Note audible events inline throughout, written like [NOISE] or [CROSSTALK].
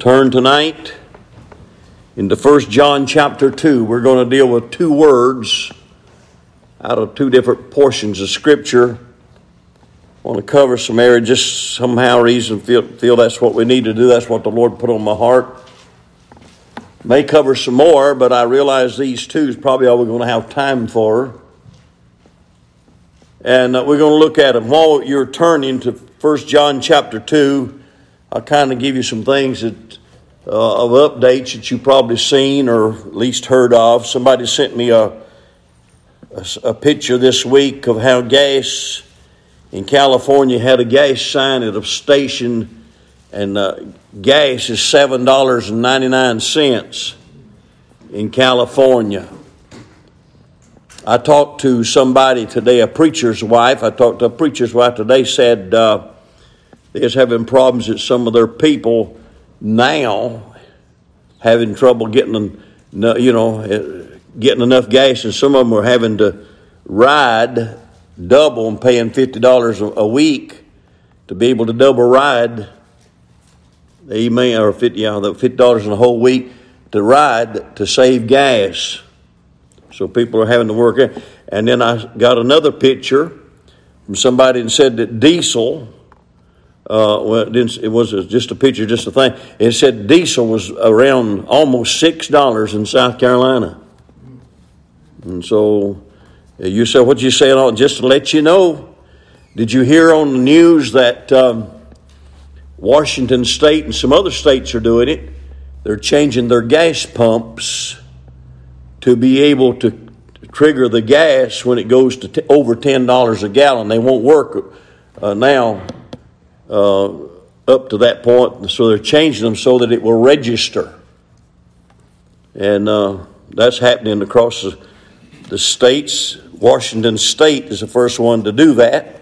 Turn tonight into 1 John chapter 2. We're going to deal with two words out of two different portions of Scripture. I want to cover some area, just somehow reason feel, feel that's what we need to do. That's what the Lord put on my heart. May cover some more, but I realize these two is probably all we're going to have time for. And uh, we're going to look at them. While you're turning to 1 John chapter 2, I'll kind of give you some things that uh, of updates that you've probably seen or at least heard of. Somebody sent me a, a, a picture this week of how gas in California had a gas sign at a station, and uh, gas is seven dollars and ninety nine cents in California. I talked to somebody today, a preacher's wife. I talked to a preacher's wife today. Said uh, they're having problems at some of their people now, having trouble getting, you know, eh, getting enough gas, and some of them are having to ride double and paying fifty dollars a week to be able to double ride. Amen. Or fifty, fifty dollars in a whole week to ride to save gas. So people are having to work. And then I got another picture from somebody and said that diesel. Uh, well, it, it was just a picture, just a thing. It said diesel was around almost six dollars in South Carolina, and so you said what you saying? Just to let you know, did you hear on the news that um, Washington State and some other states are doing it? They're changing their gas pumps to be able to trigger the gas when it goes to t- over ten dollars a gallon. They won't work uh, now uh, up to that point, so they're changing them so that it will register, and uh, that's happening across the, the states. Washington State is the first one to do that.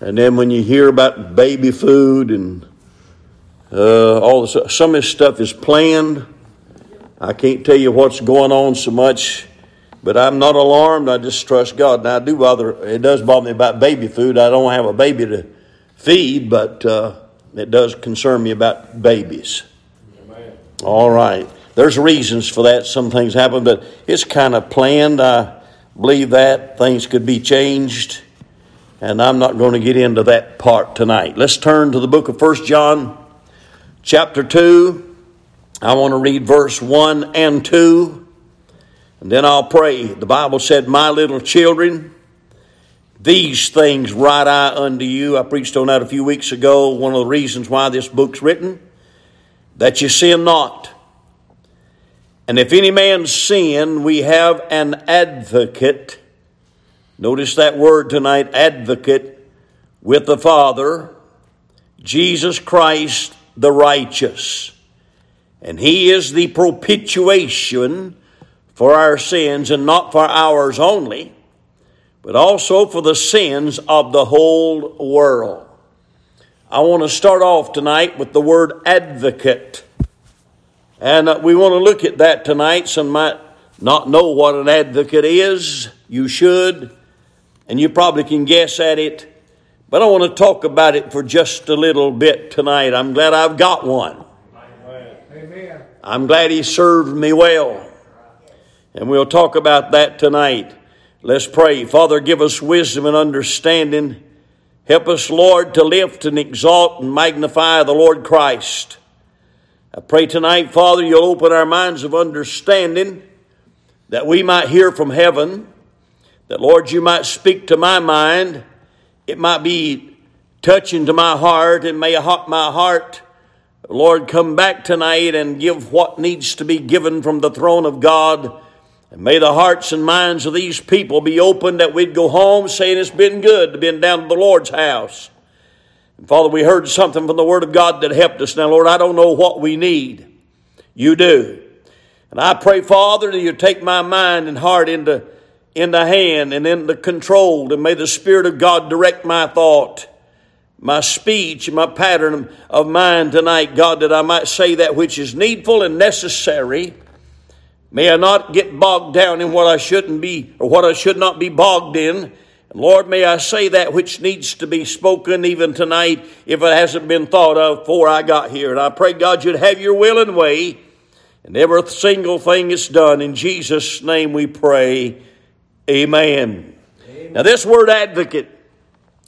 And then when you hear about baby food and uh, all this, some of this stuff is planned. I can't tell you what's going on so much, but I'm not alarmed. I just trust God. Now I do bother. It does bother me about baby food. I don't have a baby to feed, but uh, it does concern me about babies. Amen. All right. There's reasons for that. Some things happen, but it's kind of planned. I believe that things could be changed, and I'm not going to get into that part tonight. Let's turn to the book of First John, chapter two. I want to read verse 1 and 2, and then I'll pray. The Bible said, My little children, these things write I unto you. I preached on that a few weeks ago. One of the reasons why this book's written, that you sin not. And if any man sin, we have an advocate. Notice that word tonight, advocate, with the Father, Jesus Christ the righteous and he is the propitiation for our sins, and not for ours only, but also for the sins of the whole world. I want to start off tonight with the word advocate. And uh, we want to look at that tonight. Some might not know what an advocate is. You should, and you probably can guess at it. But I want to talk about it for just a little bit tonight. I'm glad I've got one. I'm glad he served me well. And we'll talk about that tonight. Let's pray. Father, give us wisdom and understanding. Help us, Lord, to lift and exalt and magnify the Lord Christ. I pray tonight, Father, you'll open our minds of understanding that we might hear from heaven, that, Lord, you might speak to my mind. It might be touching to my heart, and may my heart Lord, come back tonight and give what needs to be given from the throne of God. And may the hearts and minds of these people be open that we'd go home saying it's been good to be down to the Lord's house. And Father, we heard something from the Word of God that helped us. Now, Lord, I don't know what we need. You do. And I pray, Father, that you take my mind and heart into, into hand and into control, and may the Spirit of God direct my thought my speech, my pattern of mind tonight, God, that I might say that which is needful and necessary. May I not get bogged down in what I shouldn't be or what I should not be bogged in. And Lord, may I say that which needs to be spoken even tonight if it hasn't been thought of before I got here. And I pray, God, you'd have your will and way and every single thing is done. In Jesus' name we pray. Amen. Amen. Now, this word advocate,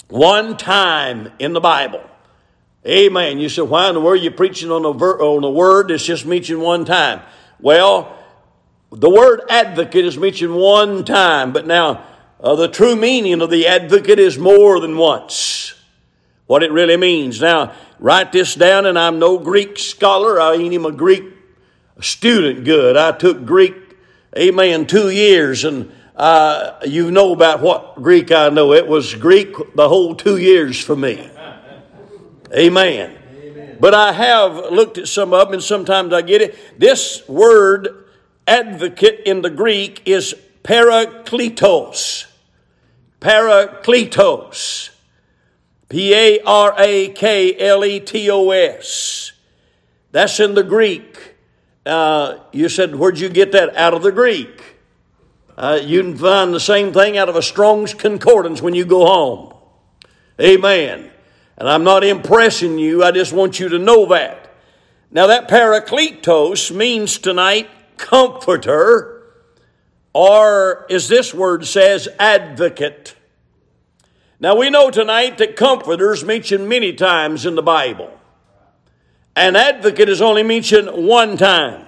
one time in the Bible. Amen. You said, why in the world are you preaching on a, ver- on a word that's just mentioned one time? Well, the word advocate is mentioned one time, but now uh, the true meaning of the advocate is more than once. What it really means. Now, write this down, and I'm no Greek scholar. I ain't even a Greek student good. I took Greek, amen, two years, and uh, you know about what Greek I know. It was Greek the whole two years for me. Amen. Amen. But I have looked at some of them, and sometimes I get it. This word advocate in the Greek is parakletos. Parakletos. P A R A K L E T O S. That's in the Greek. Uh, you said, where'd you get that? Out of the Greek. Uh, you can find the same thing out of a Strong's Concordance when you go home. Amen. And I'm not impressing you, I just want you to know that. Now, that parakletos means tonight comforter, or as this word says, advocate. Now, we know tonight that comforters mentioned many times in the Bible. An advocate is only mentioned one time.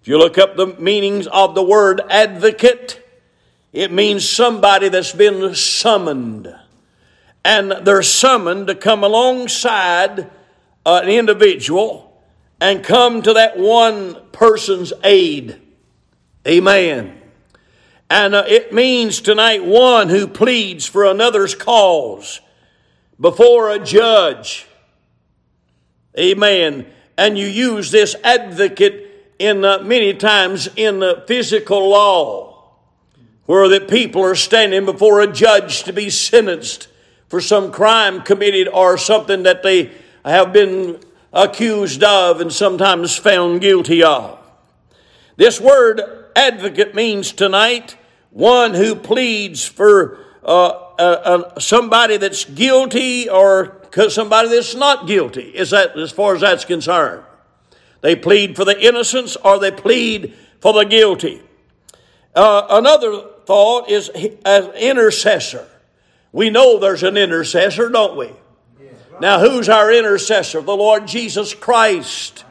If you look up the meanings of the word advocate, it means somebody that's been summoned and they're summoned to come alongside an individual and come to that one person's aid. Amen. And uh, it means tonight one who pleads for another's cause before a judge. Amen. And you use this advocate in uh, many times in the physical law, where the people are standing before a judge to be sentenced for some crime committed or something that they have been accused of and sometimes found guilty of. This word advocate means tonight one who pleads for uh, uh, uh, somebody that's guilty or somebody that's not guilty, is that as far as that's concerned. They plead for the innocents or they plead for the guilty. Uh, another thought is an intercessor. We know there's an intercessor, don't we? Now, who's our intercessor? The Lord Jesus Christ.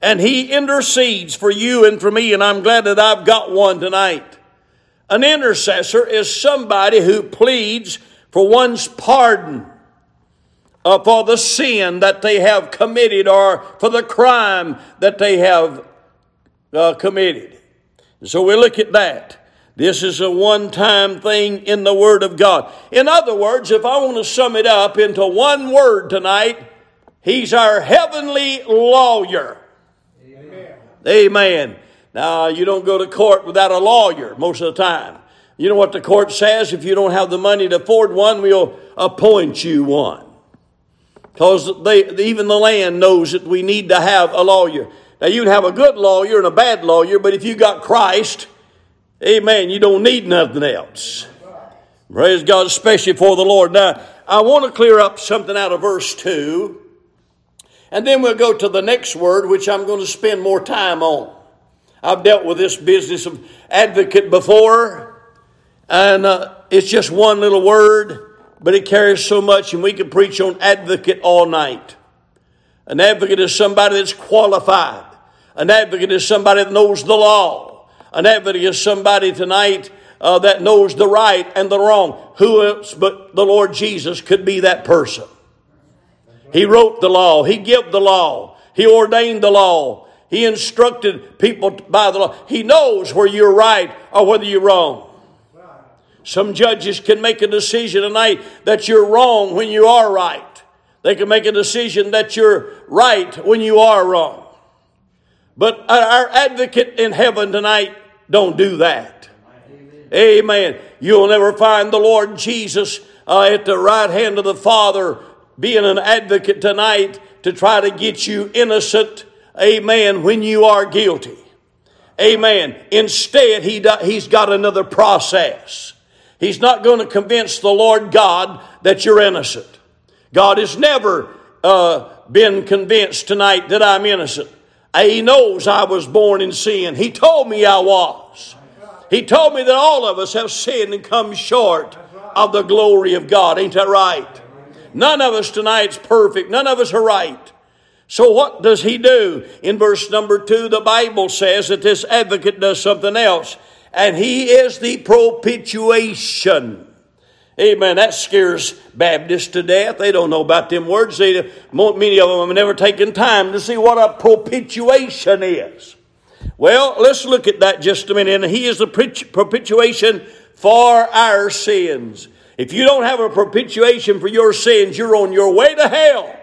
And He intercedes for you and for me, and I'm glad that I've got one tonight. An intercessor is somebody who pleads for one's pardon uh, for the sin that they have committed or for the crime that they have uh, committed. So we look at that. This is a one time thing in the Word of God. In other words, if I want to sum it up into one word tonight, He's our heavenly lawyer. Amen. Amen. Now, you don't go to court without a lawyer most of the time. You know what the court says? If you don't have the money to afford one, we'll appoint you one. Because even the land knows that we need to have a lawyer. Now, you can have a good lawyer and a bad lawyer, but if you got Christ, Amen. You don't need nothing else. Praise God, especially for the Lord. Now, I want to clear up something out of verse 2, and then we'll go to the next word, which I'm going to spend more time on. I've dealt with this business of advocate before, and uh, it's just one little word, but it carries so much, and we can preach on advocate all night. An advocate is somebody that's qualified. An advocate is somebody that knows the law. An advocate is somebody tonight uh, that knows the right and the wrong. Who else but the Lord Jesus could be that person? He wrote the law. He gave the law. He ordained the law. He instructed people by the law. He knows where you're right or whether you're wrong. Some judges can make a decision tonight that you're wrong when you are right. They can make a decision that you're right when you are wrong. But our advocate in heaven tonight don't do that. Amen. Amen. You'll never find the Lord Jesus uh, at the right hand of the Father being an advocate tonight to try to get you innocent. Amen. When you are guilty. Amen. Instead, he he's got another process. He's not going to convince the Lord God that you're innocent. God has never uh, been convinced tonight that I'm innocent. He knows I was born in sin. He told me I was. He told me that all of us have sinned and come short of the glory of God. Ain't that right? None of us tonight's perfect. None of us are right. So what does he do? In verse number two, the Bible says that this advocate does something else. And he is the propitiation. Amen. That scares Baptists to death. They don't know about them words. They, many of them have never taken time to see what a propitiation is. Well, let's look at that just a minute. And he is the propitiation for our sins. If you don't have a propitiation for your sins, you're on your way to hell.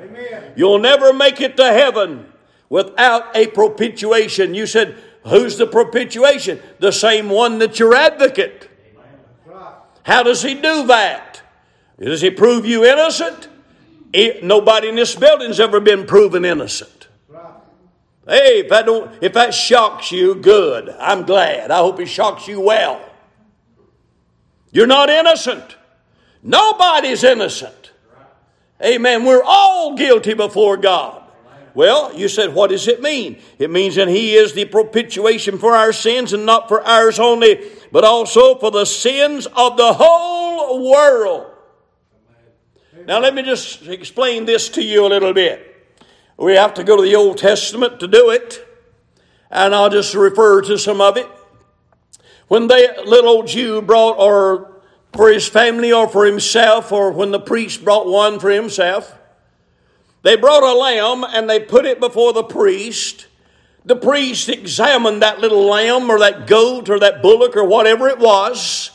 Amen. You'll never make it to heaven without a propitiation. You said, Who's the propitiation? The same one that's your advocate. How does he do that? Does he prove you innocent? nobody in this building's ever been proven innocent. Hey, if that don't, if that shocks you, good. I'm glad. I hope it shocks you well. You're not innocent. Nobody's innocent. Amen. We're all guilty before God. Well, you said, what does it mean? It means that He is the propitiation for our sins and not for ours only, but also for the sins of the whole world. Now, let me just explain this to you a little bit. We have to go to the Old Testament to do it, and I'll just refer to some of it. When the little old Jew brought, or for his family or for himself, or when the priest brought one for himself. They brought a lamb and they put it before the priest. The priest examined that little lamb or that goat or that bullock or whatever it was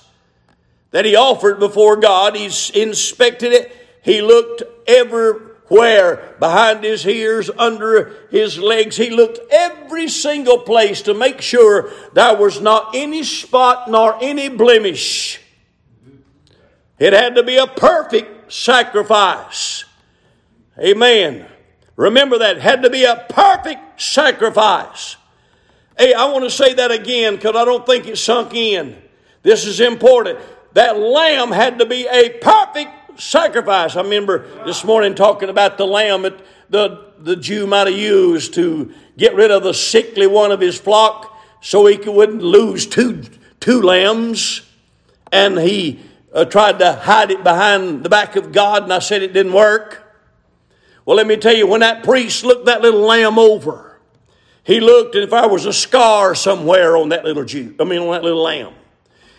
that he offered before God. He inspected it. He looked everywhere behind his ears, under his legs. He looked every single place to make sure there was not any spot nor any blemish. It had to be a perfect sacrifice. Amen. Remember that. Had to be a perfect sacrifice. Hey, I want to say that again because I don't think it sunk in. This is important. That lamb had to be a perfect sacrifice. I remember this morning talking about the lamb that the, the Jew might have used to get rid of the sickly one of his flock so he wouldn't lose two, two lambs. And he uh, tried to hide it behind the back of God, and I said it didn't work. Well, let me tell you, when that priest looked that little lamb over, he looked, and if there was a scar somewhere on that little Jew, I mean, on that little lamb,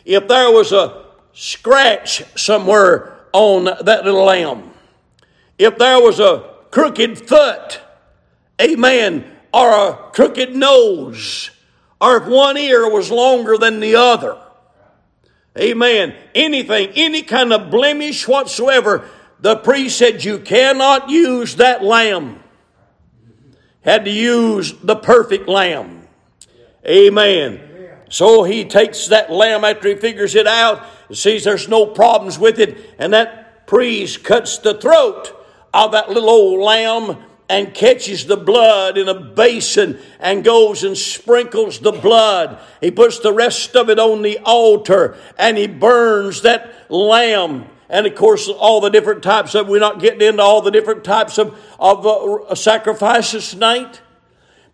if there was a scratch somewhere on that little lamb, if there was a crooked foot, amen, or a crooked nose, or if one ear was longer than the other, Amen. Anything, any kind of blemish whatsoever, the priest said you cannot use that lamb. Had to use the perfect lamb. Amen. So he takes that lamb after he figures it out, sees there's no problems with it, and that priest cuts the throat of that little old lamb and catches the blood in a basin and goes and sprinkles the blood. He puts the rest of it on the altar and he burns that lamb. And of course, all the different types of, we're not getting into all the different types of, of uh, sacrifices tonight.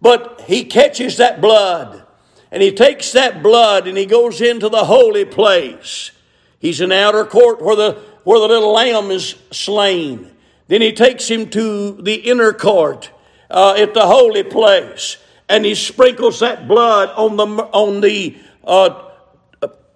But he catches that blood and he takes that blood and he goes into the holy place. He's in the outer court where the, where the little lamb is slain. Then he takes him to the inner court uh, at the holy place, and he sprinkles that blood on the on the, uh,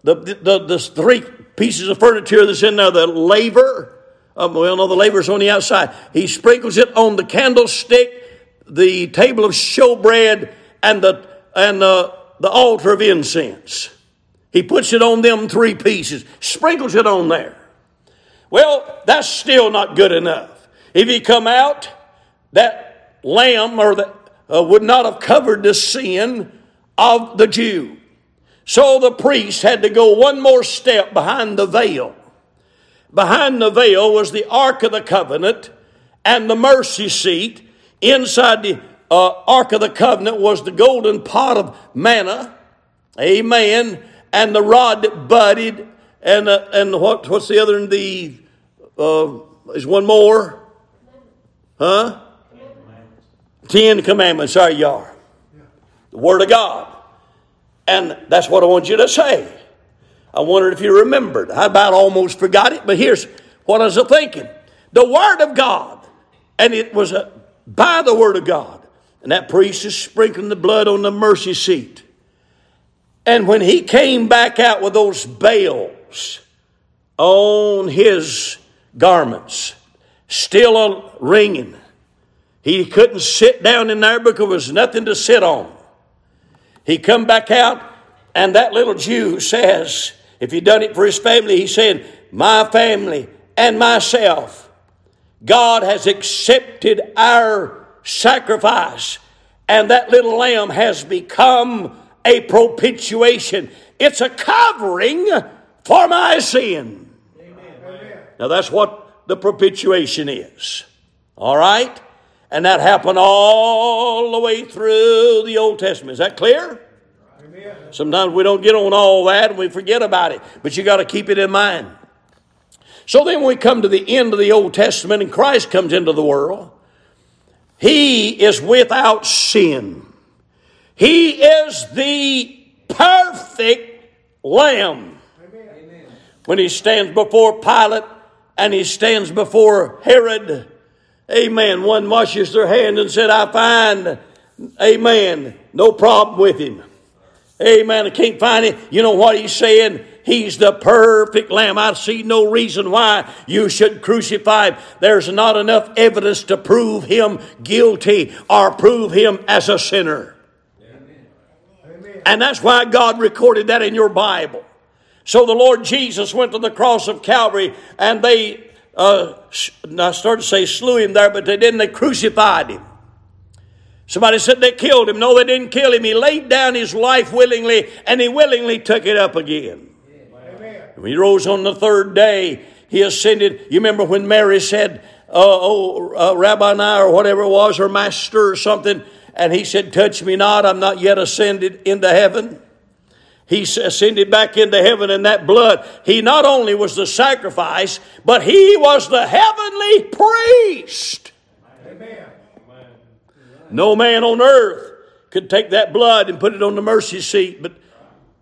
the, the, the three pieces of furniture that's in there. The laver, um, well, no, the laver's on the outside. He sprinkles it on the candlestick, the table of showbread, and the and the, the altar of incense. He puts it on them three pieces, sprinkles it on there. Well, that's still not good enough. If he come out, that lamb or that uh, would not have covered the sin of the Jew. So the priest had to go one more step behind the veil. Behind the veil was the Ark of the Covenant and the mercy seat. Inside the uh, Ark of the Covenant was the golden pot of manna. Amen. And the rod that budded And, uh, and what, what's the other? The, uh, is one more? Huh? Ten Commandments. Sorry, you are. The Word of God. And that's what I want you to say. I wondered if you remembered. I about almost forgot it, but here's what I was thinking. The Word of God. And it was a, by the Word of God. And that priest is sprinkling the blood on the mercy seat. And when he came back out with those bales on his garments, still ringing, he couldn't sit down in there because there was nothing to sit on. He come back out, and that little Jew says, if he done it for his family, he said, My family and myself, God has accepted our sacrifice, and that little lamb has become a propitiation. It's a covering for my sin. Amen. Now that's what the propitiation is. All right? And that happened all the way through the Old Testament. Is that clear? Amen. Sometimes we don't get on all that and we forget about it, but you got to keep it in mind. So then we come to the end of the Old Testament and Christ comes into the world. He is without sin. He is the perfect Lamb. Amen. When he stands before Pilate and he stands before Herod, amen, one washes their hand and said, I find, amen, no problem with him. Amen. I can't find it. You know what he's saying? He's the perfect lamb. I see no reason why you should crucify him. There's not enough evidence to prove him guilty or prove him as a sinner. And that's why God recorded that in your Bible. So the Lord Jesus went to the cross of Calvary and they, uh, I started to say slew him there, but they didn't. They crucified him. Somebody said they killed him. No, they didn't kill him. He laid down his life willingly and he willingly took it up again. When he rose on the third day, he ascended. You remember when Mary said, uh, Oh, uh, Rabboni, or whatever it was, or Master or something, and he said, Touch me not, I'm not yet ascended into heaven. He ascended back into heaven in that blood. He not only was the sacrifice, but he was the heavenly priest. Amen. No man on earth could take that blood and put it on the mercy seat, but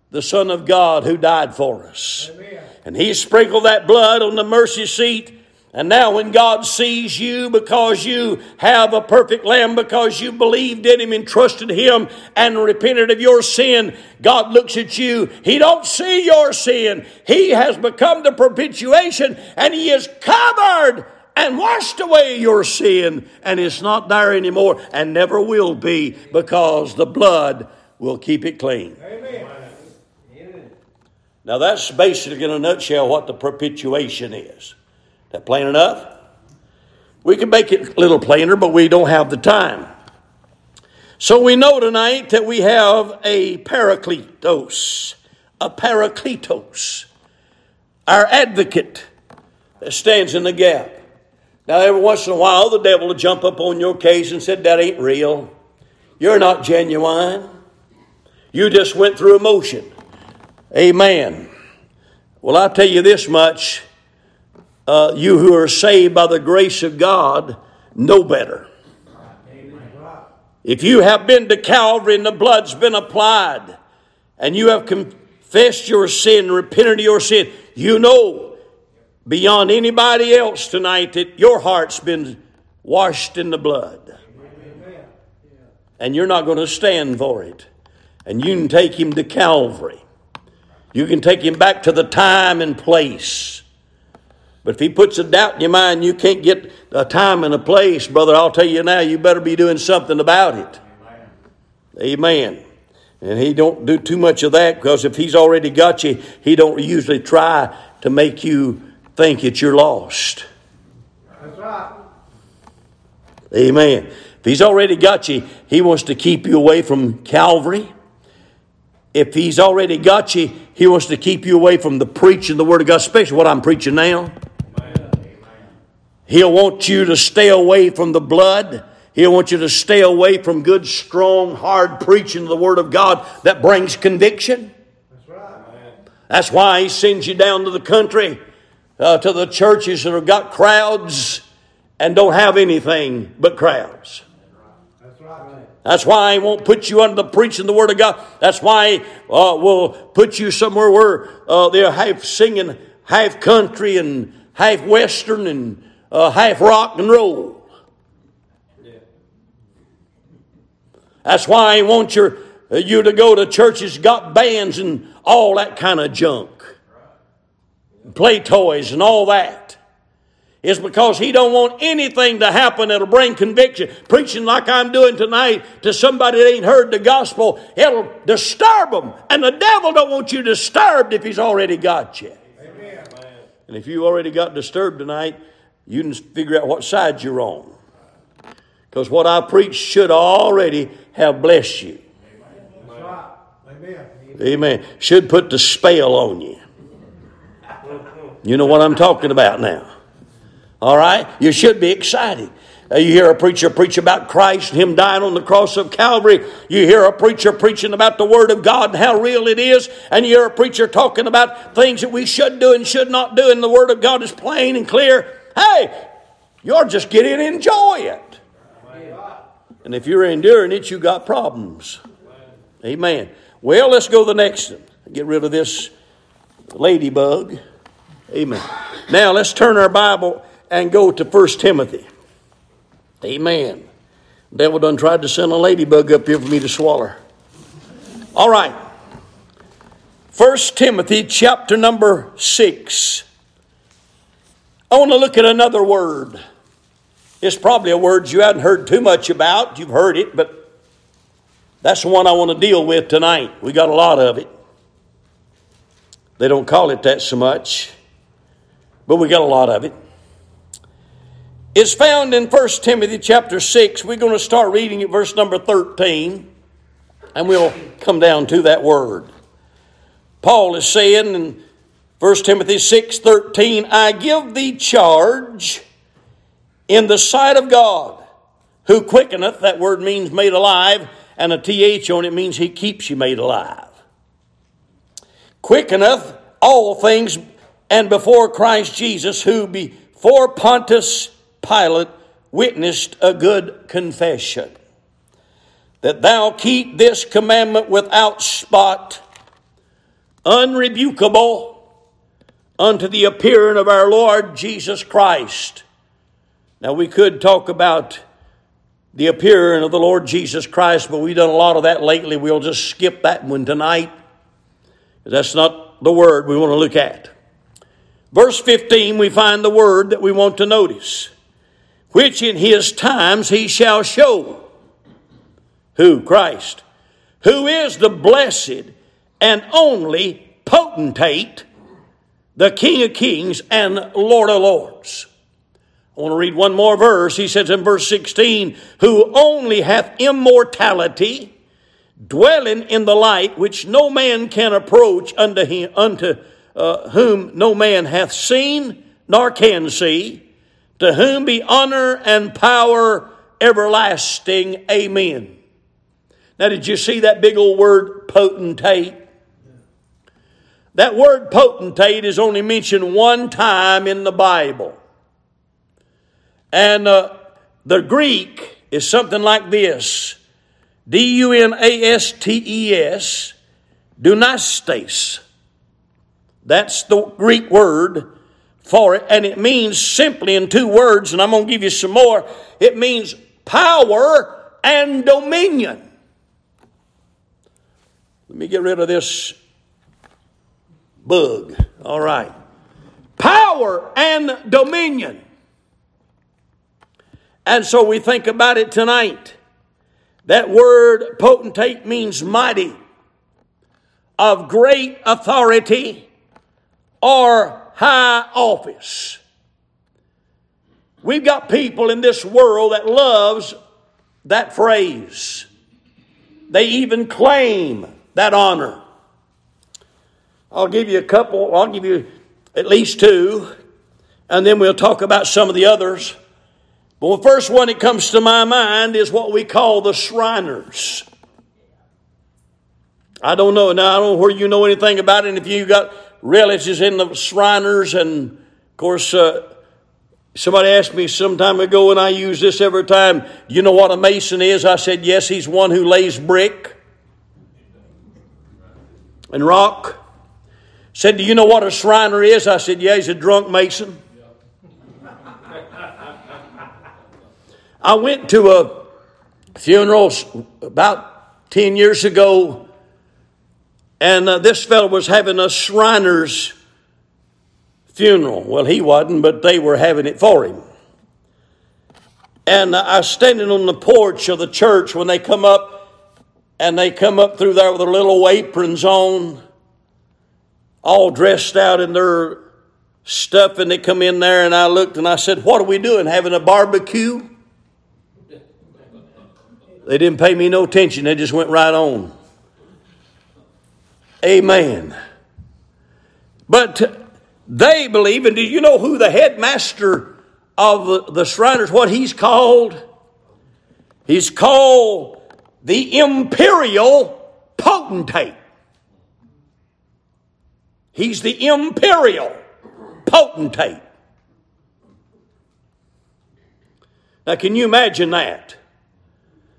the Son of God who died for us. Amen. And he sprinkled that blood on the mercy seat and now, when God sees you because you have a perfect lamb, because you believed in Him and trusted Him and repented of your sin, God looks at you. He don't see your sin. He has become the propitiation and He has covered and washed away your sin and it's not there anymore and never will be because the blood will keep it clean. Amen. Now, that's basically in a nutshell what the propitiation is that plain enough? We can make it a little plainer, but we don't have the time. So we know tonight that we have a parakletos, a parakletos, our advocate that stands in the gap. Now, every once in a while, the devil will jump up on your case and said, That ain't real. You're not genuine. You just went through emotion. Amen. Well, I'll tell you this much uh, you who are saved by the grace of God know better. If you have been to Calvary and the blood's been applied, and you have confessed your sin, repented of your sin, you know beyond anybody else tonight that your heart's been washed in the blood. And you're not going to stand for it. And you can take him to Calvary. You can take him back to the time and place but if he puts a doubt in your mind, you can't get a time and a place, brother, I'll tell you now, you better be doing something about it. Amen. And he don't do too much of that because if he's already got you, he don't usually try to make you think that you're lost. That's right. Amen. If he's already got you, he wants to keep you away from Calvary. If he's already got you, he wants to keep you away from the preaching the Word of God, especially what I'm preaching now. He'll want you to stay away from the blood. He'll want you to stay away from good, strong, hard preaching of the Word of God that brings conviction. That's right. That's why he sends you down to the country, uh, to the churches that have got crowds and don't have anything but crowds. That's right. That's why he won't put you under the preaching the Word of God. That's why uh, we'll put you somewhere where uh, they're half singing, half country and half western and uh, half rock and roll. That's why he wants your, uh, you to go to churches got bands and all that kind of junk, play toys and all that is because he don't want anything to happen that'll bring conviction. Preaching like I'm doing tonight to somebody that ain't heard the gospel, it'll disturb them. And the devil don't want you disturbed if he's already got you. Amen. And if you already got disturbed tonight, you can figure out what side you're on. Because what I preach should already have blessed you. Amen. Amen. Should put the spell on you. You know what I'm talking about now. All right? You should be excited. You hear a preacher preach about Christ, Him dying on the cross of Calvary. You hear a preacher preaching about the Word of God and how real it is. And you hear a preacher talking about things that we should do and should not do. And the Word of God is plain and clear. Hey, you're just getting to enjoy it. And if you're enduring it, you got problems. Amen. Well, let's go to the next one. Get rid of this ladybug. Amen. Now let's turn our Bible and go to 1 Timothy. Amen. devil done tried to send a ladybug up here for me to swallow. All right. 1 Timothy chapter number 6. I want to look at another word. It's probably a word you hadn't heard too much about. You've heard it, but that's the one I want to deal with tonight. We got a lot of it. They don't call it that so much, but we got a lot of it. it is found in 1 Timothy chapter 6. We're going to start reading at verse number 13, and we'll come down to that word. Paul is saying in 1 Timothy 6 13, I give thee charge in the sight of God, who quickeneth, that word means made alive, and a TH on it means he keeps you made alive. Quickeneth all things, and before Christ Jesus, who before Pontius Pilate witnessed a good confession that thou keep this commandment without spot, unrebukable, unto the appearing of our Lord Jesus Christ. Now, we could talk about the appearing of the Lord Jesus Christ, but we've done a lot of that lately. We'll just skip that one tonight. That's not the word we want to look at. Verse 15, we find the word that we want to notice which in his times he shall show. Who? Christ. Who is the blessed and only potentate, the King of kings and Lord of lords. I want to read one more verse. He says in verse 16, Who only hath immortality, dwelling in the light which no man can approach unto him, unto uh, whom no man hath seen nor can see to whom be honor and power everlasting. Amen. Now, did you see that big old word potentate? That word potentate is only mentioned one time in the Bible. And uh, the Greek is something like this D U N A S T E S, dunastes. That's the Greek word for it, and it means simply in two words, and I'm going to give you some more. It means power and dominion. Let me get rid of this bug. All right. Power and dominion. And so we think about it tonight. That word potentate means mighty, of great authority, or high office. We've got people in this world that loves that phrase. They even claim that honor. I'll give you a couple, I'll give you at least two, and then we'll talk about some of the others. But the first one that comes to my mind is what we call the Shriners. I don't know. Now, I don't know where you know anything about it. And if you got relatives in the Shriners, and of course, uh, somebody asked me some time ago, and I use this every time, do you know what a Mason is? I said, yes, he's one who lays brick and rock. Said, do you know what a Shriner is? I said, yeah, he's a drunk Mason. I went to a funeral about 10 years ago, and uh, this fellow was having a Shriner's funeral. Well, he wasn't, but they were having it for him. And I was standing on the porch of the church when they come up, and they come up through there with their little aprons on, all dressed out in their stuff, and they come in there, and I looked and I said, What are we doing? Having a barbecue? They didn't pay me no attention, they just went right on. Amen. But they believe, and do you know who the headmaster of the, Shriners, what he's called? He's called the imperial potentate. He's the imperial potentate. Now, can you imagine that?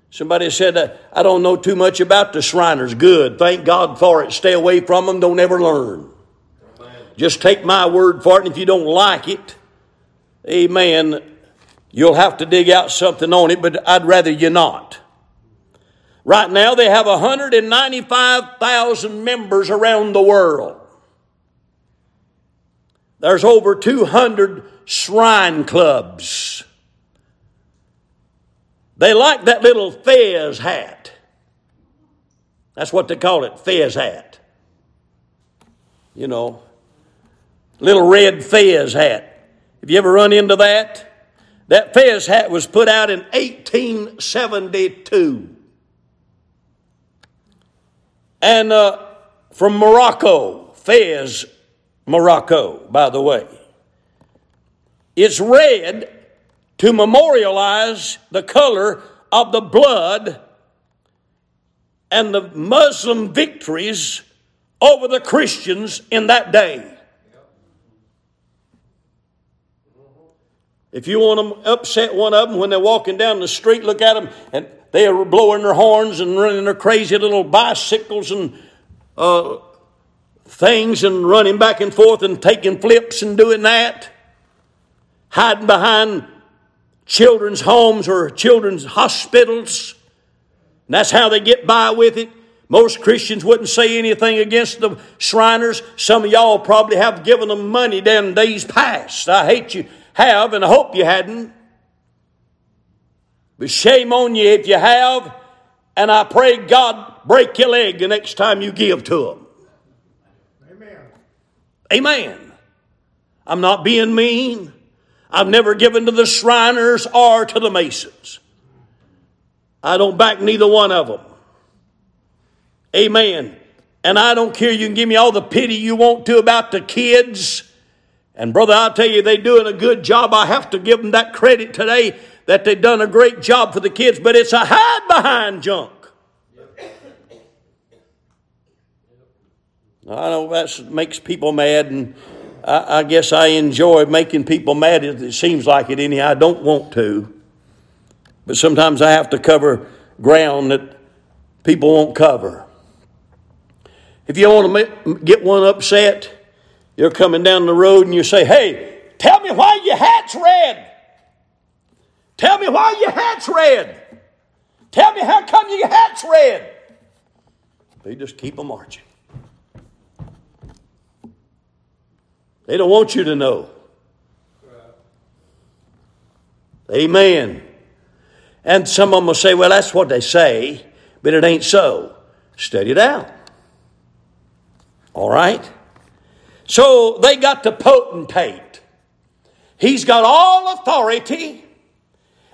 Somebody said, uh, I don't know too much about the Shriners. Good. Thank God for it. Stay away from them. Don't ever learn. Just take my word for it. And if you don't like it, amen, you'll have to dig out something on it, but I'd rather you not. Right now, they have 195,000 members around the world. There's over 200 shrine clubs. They like that little fez hat. That's what they call it, fez hat. You know, little red fez hat. Have you ever run into that? That fez hat was put out in 1872. And uh, from Morocco, Fez, Morocco, by the way. It's red to memorialize the color of the blood and the Muslim victories over the Christians in that day. If you want to upset one of them when they're walking down the street, look at them and they are blowing their horns and running their crazy little bicycles and uh, things and running back and forth and taking flips and doing that, hiding behind children's homes or children's hospitals. And that's how they get by with it. Most Christians wouldn't say anything against the Shriners. Some of y'all probably have given them money down days past. I hate you have, and I hope you hadn't. But shame on you if you have, and I pray God break your leg the next time you give to them. Amen. I'm not being mean. I've never given to the Shriners or to the Masons. I don't back neither one of them. Amen. And I don't care. You can give me all the pity you want to about the kids. And brother, I'll tell you, they're doing a good job. I have to give them that credit today that they've done a great job for the kids, but it's a hide behind junk. I know that makes people mad, and I, I, guess I enjoy making people mad. It seems like it anyhow. I don't want to, but sometimes I have to cover ground that people won't cover. If you want to get one upset, you're coming down the road and you say, "Hey, tell me why your hat's red. Tell me why your hat's red. Tell me how come your hat's red." They just keep on marching. They don't want you to know. Amen. And some of them will say, well, that's what they say, but it ain't so. Study it out. All right? So they got the potentate. He's got all authority,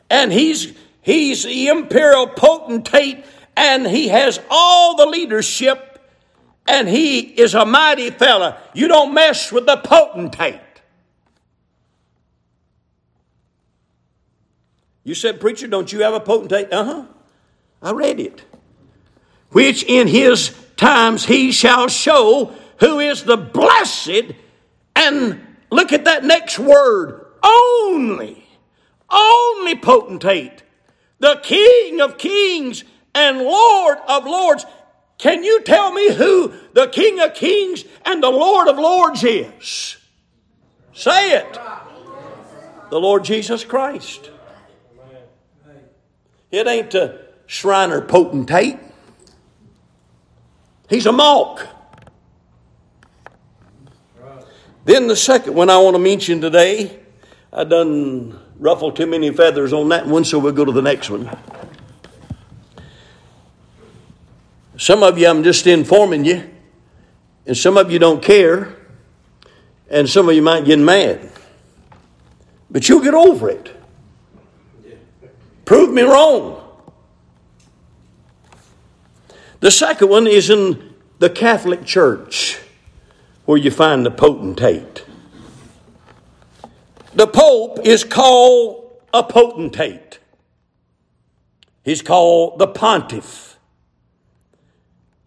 and he's, he's the imperial potentate, and he has all the leadership and he is a mighty fella. You don't mess with the potentate. You said, Preacher, don't you have a potentate? Uh huh. I read it. Which in his times he shall show who is the blessed. And look at that next word only, only potentate, the King of kings and Lord of lords. Can you tell me who the King of kings and the Lord of lords is? Say it. The Lord Jesus Christ. It ain't a Shriner potentate. He's a malk. Then the second one I want to mention today, I done ruffled too many feathers on that one, so we'll go to the next one. Some of you, I'm just informing you, and some of you don't care, and some of you might get mad. But you'll get over it. Prove me wrong. The second one is in the Catholic Church, where you find the potentate. The Pope is called a potentate. He's called the pontiff.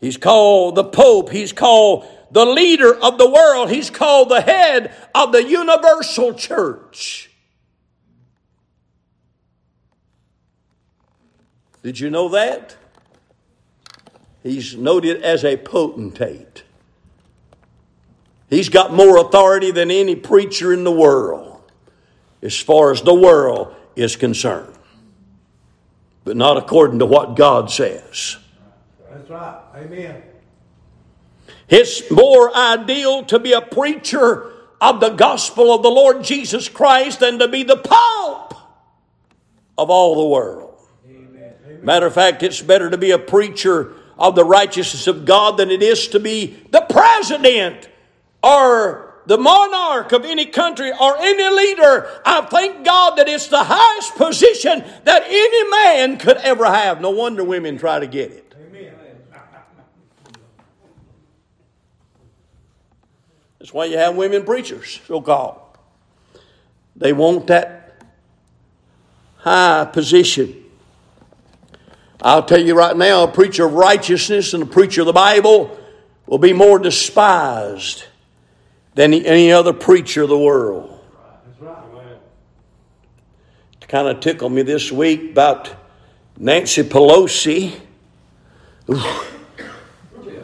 He's called the Pope. He's called the leader of the world. He's called the head of the universal church. Did you know that? He's noted as a potentate. He's got more authority than any preacher in the world as far as the world is concerned. But not according to what God says. That's right. Amen. It's more ideal to be a preacher of the gospel of the Lord Jesus Christ than to be the Pope of all the world. Amen. Matter of fact, it's better to be a preacher of the righteousness of God than it is to be the president or the monarch of any country or any leader. I thank God that it's the highest position that any man could ever have. No wonder women try to get it. That's why you have women preachers, oh so called. They want that high position. I'll tell you right now, a preacher of righteousness and a preacher of the Bible will be more despised than any other preacher of the world. It kind of tickled me this week about Nancy Pelosi.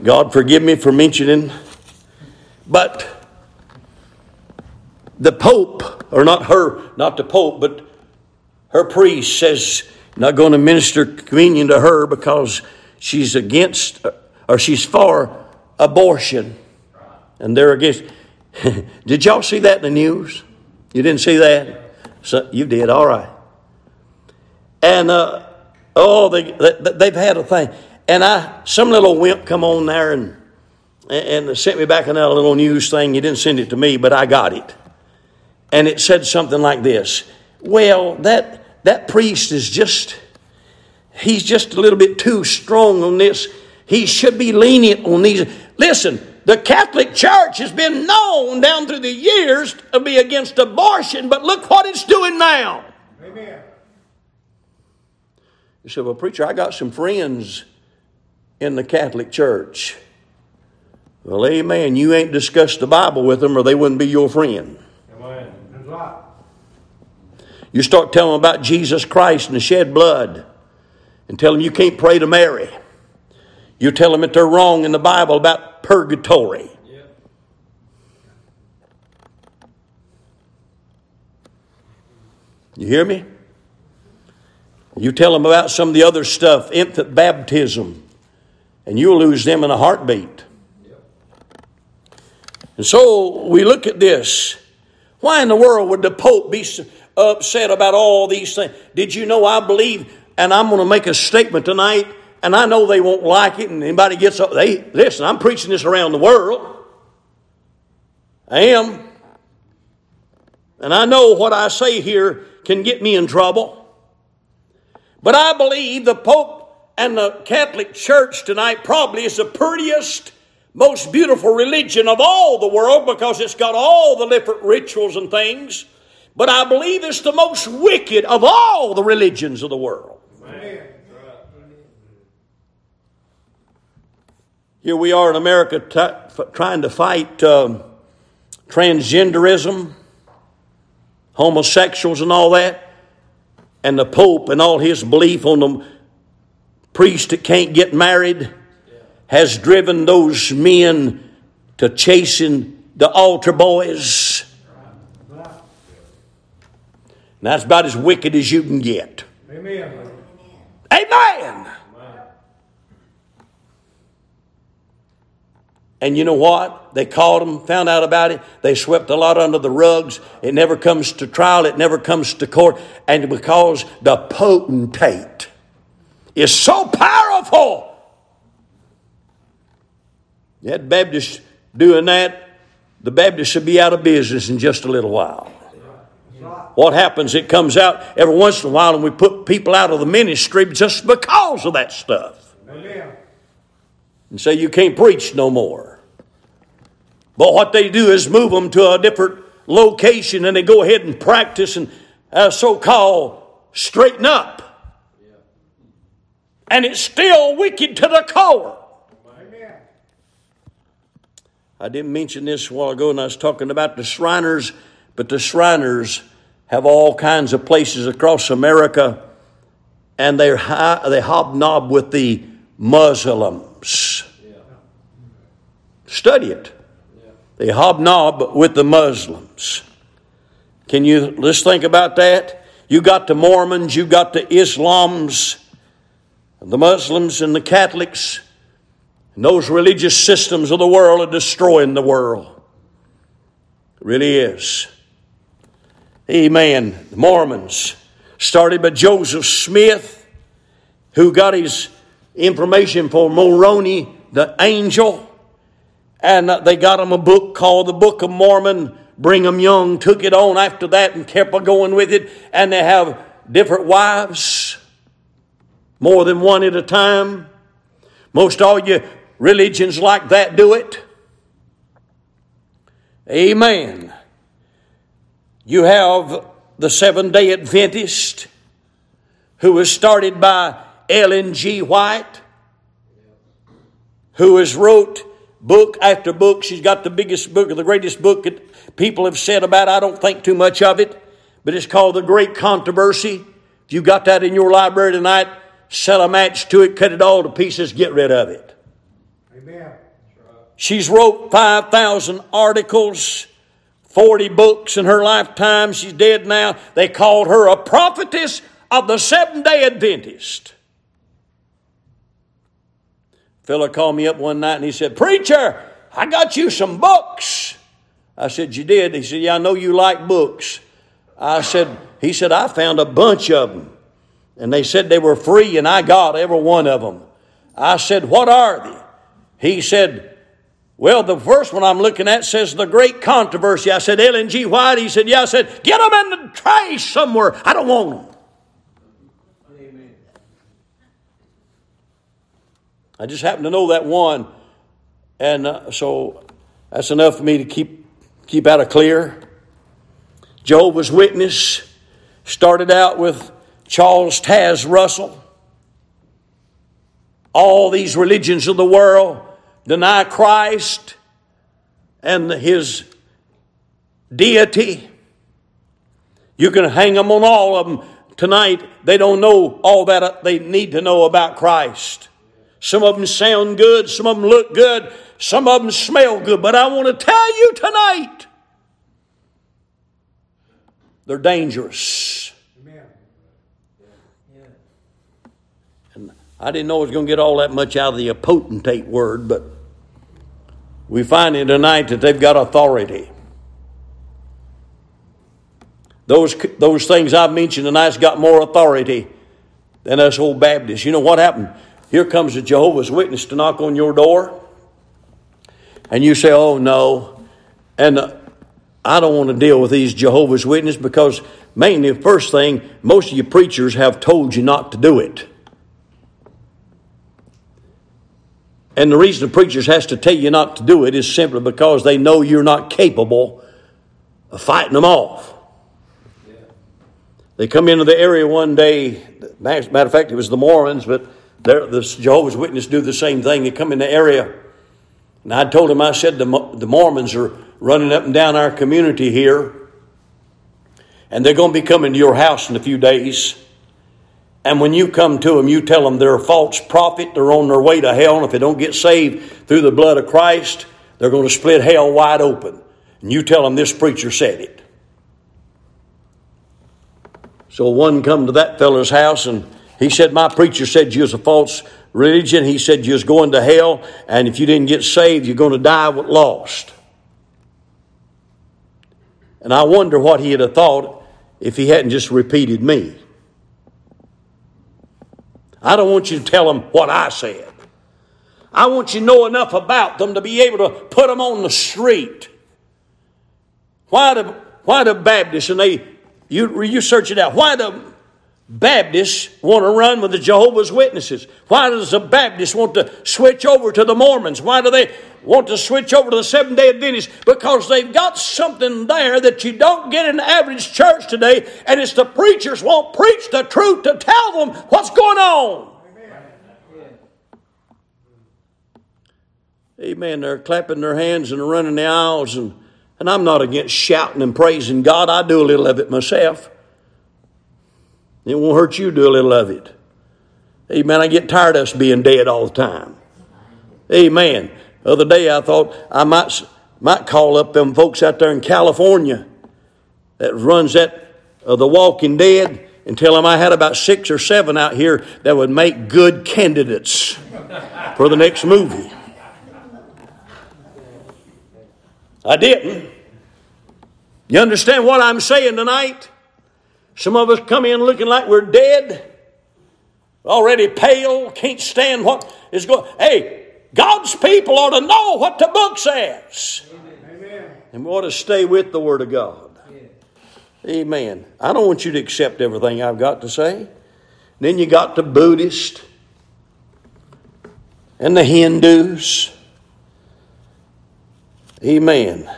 God forgive me for mentioning, but the Pope, or not her, not the Pope, but her priest says not going to minister communion to her because she's against or she's for abortion. And they're against. [LAUGHS] did y'all see that in the news? You didn't see that? So, you did, all right. And, uh, oh, they, they, have had a thing. And I, some little wimp come on there and, and sent me back another little news thing. You didn't send it to me, but I got it. And it said something like this Well, that that priest is just, he's just a little bit too strong on this. He should be lenient on these. Listen, the Catholic Church has been known down through the years to be against abortion, but look what it's doing now. Amen. You said, Well, preacher, I got some friends in the Catholic Church. Well, amen. You ain't discussed the Bible with them, or they wouldn't be your friend. Amen. You start telling them about Jesus Christ and the shed blood and tell them you can't pray to Mary. You tell them that they're wrong in the Bible about purgatory. You hear me? You tell them about some of the other stuff, infant baptism, and you'll lose them in a heartbeat. And so we look at this. Why in the world would the Pope be upset about all these things. Did you know I believe, and I'm going to make a statement tonight, and I know they won't like it, and anybody gets up, they, listen, I'm preaching this around the world. I am. And I know what I say here can get me in trouble. But I believe the Pope and the Catholic Church tonight probably is the prettiest, most beautiful religion of all the world because it's got all the different rituals and things but I believe it's the most wicked of all the religions of the world. Here we are in America trying to fight um, transgenderism, homosexuals, and all that. And the Pope and all his belief on the priest that can't get married has driven those men to chasing the altar boys. And that's about as wicked as you can get. Amen. Amen. And you know what? They caught them, found out about it. They swept a lot under the rugs. It never comes to trial. It never comes to court. And because the potentate is so powerful, that Baptist doing that, the Baptist should be out of business in just a little while. What happens? It comes out every once in a while, and we put people out of the ministry just because of that stuff. And say you can't preach no more. But what they do is move them to a different location and they go ahead and practice and uh, so called straighten up. And it's still wicked to the core. Amen. I didn't mention this a while ago, and I was talking about the Shriners, but the Shriners have all kinds of places across America, and they're hi- they hobnob with the Muslims. Study it. They hobnob with the Muslims. Can you let's think about that? You got the Mormons, you got the Islams, the Muslims, and the Catholics. And those religious systems of the world are destroying the world. It really is. Amen. The Mormons, started by Joseph Smith, who got his information from Moroni, the angel. And uh, they got him a book called the Book of Mormon. Brigham Young took it on after that and kept on going with it. And they have different wives, more than one at a time. Most all your religions like that do it. Amen. You have the Seven Day Adventist, who was started by Ellen G. White, who has wrote book after book. She's got the biggest book, or the greatest book that people have said about. I don't think too much of it, but it's called The Great Controversy. If you got that in your library tonight, set a match to it, cut it all to pieces, get rid of it. Amen. She's wrote 5,000 articles, 40 books in her lifetime. She's dead now. They called her a prophetess of the Seventh day Adventist. Fella called me up one night and he said, Preacher, I got you some books. I said, You did? He said, Yeah, I know you like books. I said, He said, I found a bunch of them. And they said they were free, and I got every one of them. I said, What are they? He said, Well, the first one I'm looking at says the great controversy. I said, Ellen G. White. He said, Yeah. I said, Get them in the trash somewhere. I don't want them. I just happen to know that one. And uh, so that's enough for me to keep, keep out of clear. Jehovah's Witness started out with Charles Taze Russell. All these religions of the world deny Christ and his deity. You can hang them on all of them tonight. They don't know all that uh, they need to know about Christ. Some of them sound good, some of them look good, some of them smell good, but I want to tell you tonight they're dangerous. Amen. And I didn't know I was going to get all that much out of the potentate word, but we find in tonight that they've got authority. Those, those things I've mentioned tonight's got more authority than us old Baptists. You know what happened? Here comes a Jehovah's Witness to knock on your door, and you say, Oh, no. And uh, I don't want to deal with these Jehovah's Witnesses because, mainly, the first thing, most of you preachers have told you not to do it. And the reason the preachers has to tell you not to do it is simply because they know you're not capable of fighting them off. They come into the area one day. Matter of fact, it was the Mormons, but the Jehovah's Witnesses do the same thing. They come in the area And I told him, I said, the, the Mormons are running up and down our community here, and they're going to be coming to your house in a few days. And when you come to them, you tell them they're a false prophet, they're on their way to hell, and if they don't get saved through the blood of Christ, they're going to split hell wide open. And you tell them this preacher said it. So one come to that fellow's house and he said, My preacher said you was a false religion. He said you was going to hell, and if you didn't get saved, you're going to die lost. And I wonder what he'd have thought if he hadn't just repeated me. I don't want you to tell them what I said. I want you to know enough about them to be able to put them on the street. Why the, why the Baptists, and they, you, you search it out, why the Baptists want to run with the Jehovah's Witnesses? Why does the Baptist want to switch over to the Mormons? Why do they want to switch over to the Seventh day Adventists? Because they've got something there that you don't get in the average church today, and it's the preachers won't preach the truth to tell them what's going on. Amen. They're clapping their hands and running the aisles, and, and I'm not against shouting and praising God. I do a little of it myself. It won't hurt you to do a little of it. Amen. I get tired of us being dead all the time. Amen. The other day I thought I might might call up them folks out there in California that runs that uh, the Walking Dead and tell them I had about six or seven out here that would make good candidates for the next movie. I didn't. You understand what I'm saying tonight? Some of us come in looking like we're dead, already pale, can't stand what is going. Hey, God's people ought to know what the book says. Amen. And we ought to stay with the Word of God. Amen. I don't want you to accept everything I've got to say. Then you got the Buddhist and the Hindus. Amen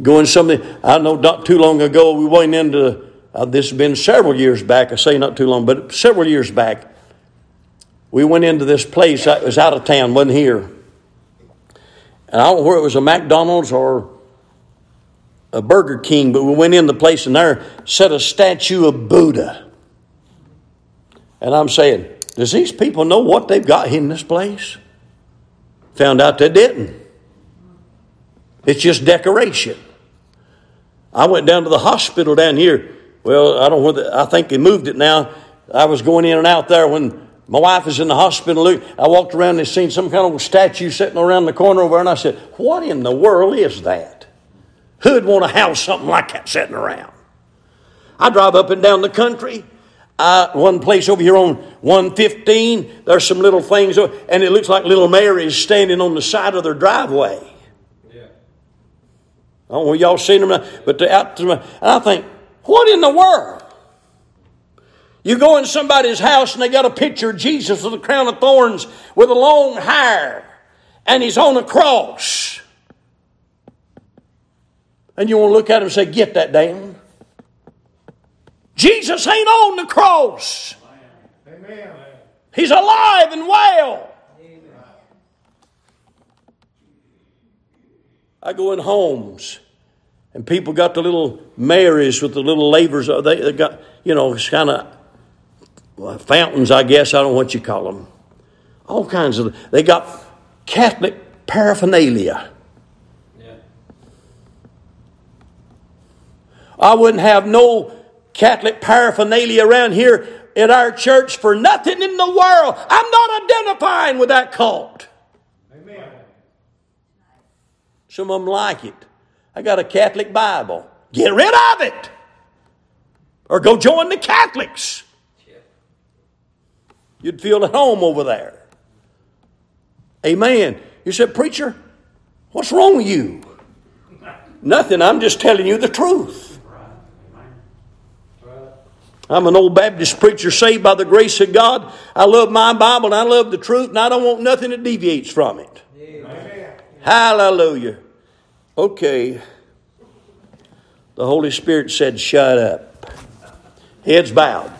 going something. I know not too long ago we went into uh, this has been several years back. I say not too long, but several years back. We went into this place. I was out of town, wasn't here, and I don't know where it was a McDonald's or a Burger King, but we went in the place and there set a statue of Buddha. And I'm saying, does these people know what they've got in this place? Found out they didn't. It's just decoration. I went down to the hospital down here. Well, I don't know whether, I think they moved it now. I was going in and out there when my wife was in the hospital. I walked around and seen some kind of statue sitting around the corner over and I said, What in the world is that? Who'd want to house something like that sitting around? I drive up and down the country. I, one place over here on 115, there's some little things, and it looks like little Mary's standing on the side of their driveway. I don't know y'all seen them, but they're out to my, and I think, what in the world? You go in somebody's house and they got a picture of Jesus with a crown of thorns with a long hair, and he's on a cross. And you want to look at him and say, Get that down. Jesus ain't on the cross. Amen. He's alive and well. I go in homes and people got the little Marys with the little lavers. Uh, they, they got, you know, it's kind of fountains, I guess. I don't know what you call them. All kinds of, they got Catholic paraphernalia. Yeah. I wouldn't have no Catholic paraphernalia around here at our church for nothing in the world. I'm not identifying with that cult. Some of them like it. I got a Catholic Bible. Get rid of it. Or go join the Catholics. You'd feel at home over there. Amen. You said, Preacher, what's wrong with you? Nothing. I'm just telling you the truth. I'm an old Baptist preacher saved by the grace of God. I love my Bible and I love the truth and I don't want nothing that deviates from it. Amen. Hallelujah. Okay. The Holy Spirit said, Shut up. Heads bowed.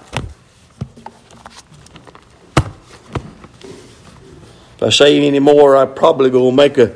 If I say any more, I probably will make a